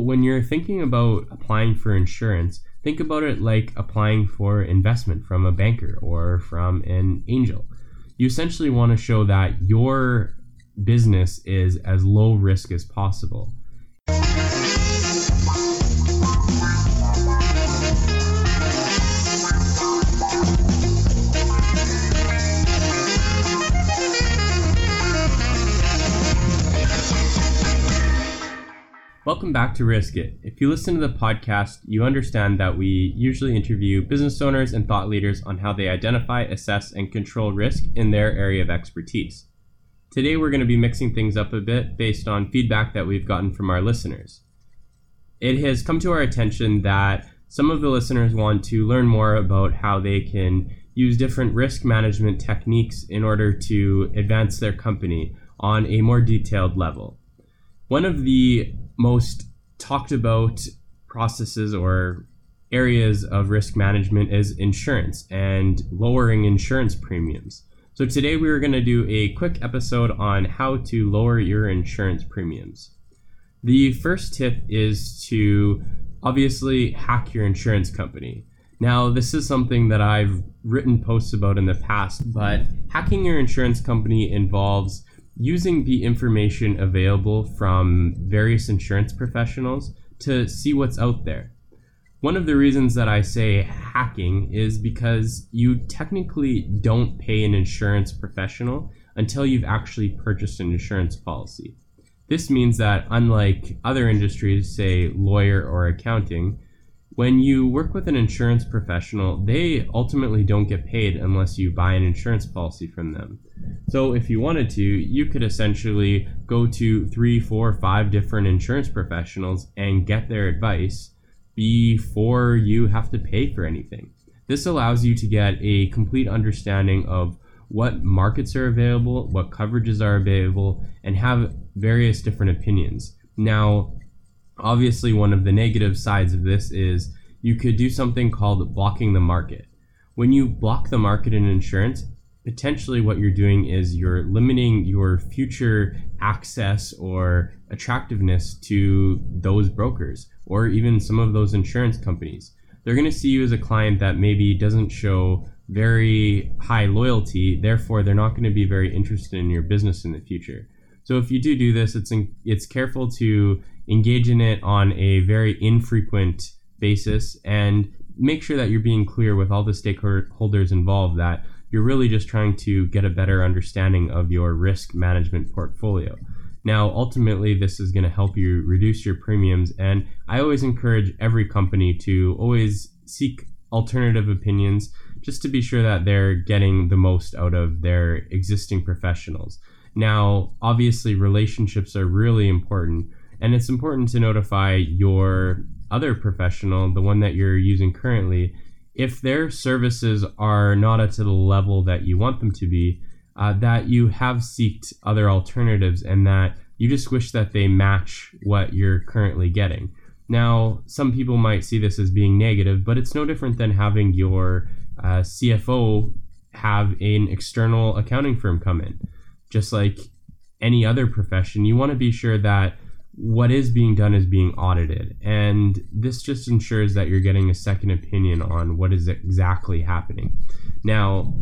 When you're thinking about applying for insurance, think about it like applying for investment from a banker or from an angel. You essentially want to show that your business is as low risk as possible. Welcome back to Risk It. If you listen to the podcast, you understand that we usually interview business owners and thought leaders on how they identify, assess, and control risk in their area of expertise. Today, we're going to be mixing things up a bit based on feedback that we've gotten from our listeners. It has come to our attention that some of the listeners want to learn more about how they can use different risk management techniques in order to advance their company on a more detailed level. One of the most talked about processes or areas of risk management is insurance and lowering insurance premiums. So today we are going to do a quick episode on how to lower your insurance premiums. The first tip is to obviously hack your insurance company. Now, this is something that I've written posts about in the past, but hacking your insurance company involves using the information available from various insurance professionals to see what's out there. One of the reasons that I say hacking is because you technically don't pay an insurance professional until you've actually purchased an insurance policy. This means that, unlike other industries, say lawyer or accounting, when you work with an insurance professional, they ultimately don't get paid unless you buy an insurance policy from them. So, if you wanted to, you could essentially go to three, four, five different insurance professionals and get their advice before you have to pay for anything. This allows you to get a complete understanding of what markets are available, what coverages are available, and have various different opinions. Now, Obviously, one of the negative sides of this is you could do something called blocking the market. When you block the market in insurance, potentially what you're doing is you're limiting your future access or attractiveness to those brokers or even some of those insurance companies. They're going to see you as a client that maybe doesn't show very high loyalty, therefore, they're not going to be very interested in your business in the future. So if you do do this, it's in, it's careful to engage in it on a very infrequent basis and make sure that you're being clear with all the stakeholders involved that you're really just trying to get a better understanding of your risk management portfolio. Now, ultimately, this is going to help you reduce your premiums. And I always encourage every company to always seek alternative opinions just to be sure that they're getting the most out of their existing professionals. Now, obviously, relationships are really important, and it's important to notify your other professional, the one that you're using currently, if their services are not at the level that you want them to be, uh, that you have seeked other alternatives and that you just wish that they match what you're currently getting. Now, some people might see this as being negative, but it's no different than having your uh, CFO have an external accounting firm come in just like any other profession, you want to be sure that what is being done is being audited. And this just ensures that you're getting a second opinion on what is exactly happening. Now,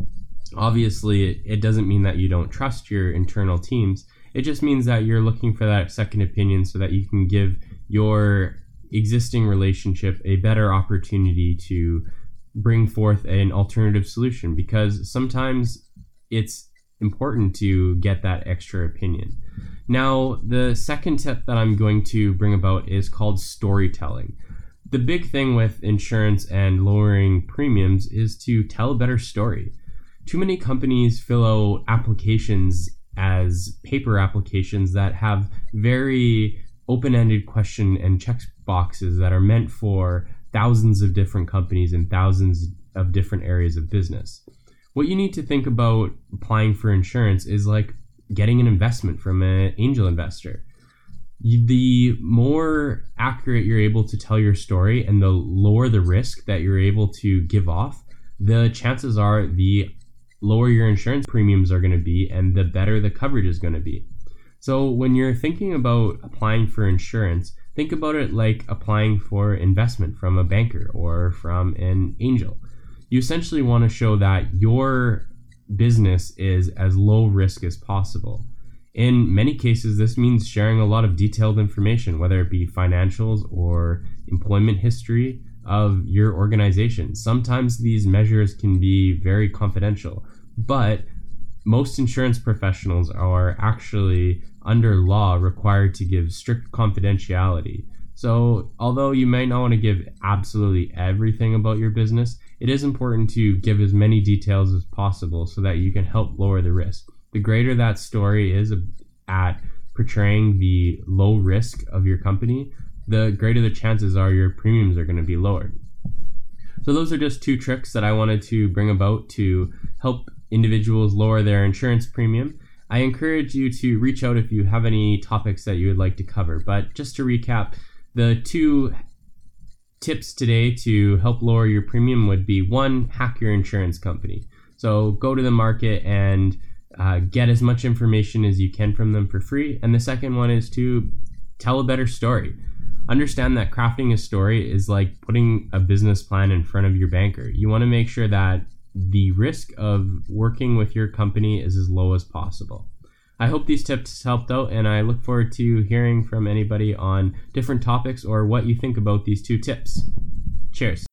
obviously, it doesn't mean that you don't trust your internal teams. It just means that you're looking for that second opinion so that you can give your existing relationship a better opportunity to bring forth an alternative solution because sometimes it's important to get that extra opinion. Now, the second tip that I'm going to bring about is called storytelling. The big thing with insurance and lowering premiums is to tell a better story. Too many companies fill out applications as paper applications that have very open ended question and check boxes that are meant for thousands of different companies and thousands of different areas of business what you need to think about applying for insurance is like getting an investment from an angel investor. The more accurate you're able to tell your story and the lower the risk that you're able to give off, the chances are the lower your insurance premiums are going to be and the better the coverage is going to be. So when you're thinking about applying for insurance, Think about it like applying for investment from a banker or from an angel. You essentially want to show that your business is as low risk as possible. In many cases, this means sharing a lot of detailed information, whether it be financials or employment history of your organization. Sometimes these measures can be very confidential, but most insurance professionals are actually under law required to give strict confidentiality. So, although you may not want to give absolutely everything about your business, it is important to give as many details as possible so that you can help lower the risk. The greater that story is at portraying the low risk of your company, the greater the chances are your premiums are going to be lowered. So, those are just two tricks that I wanted to bring about to help individuals lower their insurance premium. I encourage you to reach out if you have any topics that you would like to cover. But just to recap, the two tips today to help lower your premium would be one, hack your insurance company. So go to the market and uh, get as much information as you can from them for free. And the second one is to tell a better story. Understand that crafting a story is like putting a business plan in front of your banker. You want to make sure that the risk of working with your company is as low as possible. I hope these tips helped out, and I look forward to hearing from anybody on different topics or what you think about these two tips. Cheers.